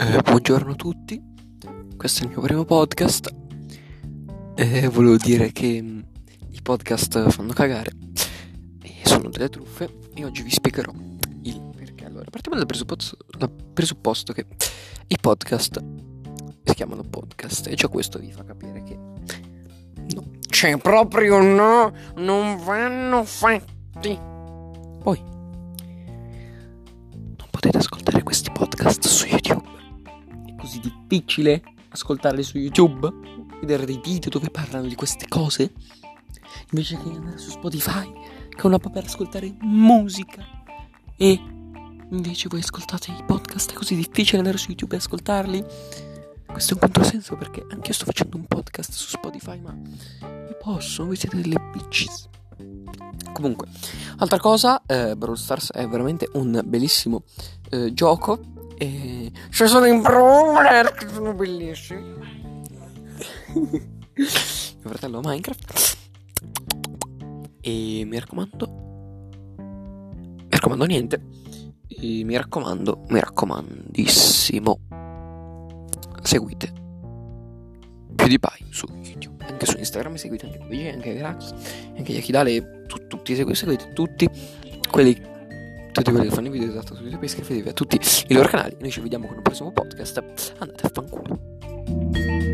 Eh, buongiorno a tutti, questo è il mio primo podcast. Eh, volevo dire che mh, i podcast fanno cagare e sono delle truffe e oggi vi spiegherò il perché. Allora, partiamo dal presupposto, dal presupposto che i podcast si chiamano podcast e già questo vi fa capire che no, c'è proprio no, non vanno fatti. Poi non potete ascoltare questi podcast su YouTube difficile ascoltarli su YouTube, vedere dei video dove parlano di queste cose, invece che andare su Spotify, che è una per ascoltare musica. E invece voi ascoltate i podcast, è così difficile andare su YouTube e ascoltarli. Questo è un controsenso perché anche io sto facendo un podcast su Spotify, ma io posso, voi siete delle bitches. Comunque, altra cosa, eh, Brawl Stars è veramente un bellissimo eh, gioco e ci sono improvement che sono bellissimi. Mio fratello Minecraft. E mi raccomando. Mi raccomando niente. E mi raccomando, mi raccomandissimo. Seguite PewDiePie su YouTube, anche su Instagram, seguite anche PG, anche Relax, anche Yakidale, tu, tutti, seguite, seguite tutti quelli tutti quelli che fanno i video esatto su YouTube iscrivetevi a tutti i loro canali. Noi ci vediamo con un prossimo podcast. Andate a fanculo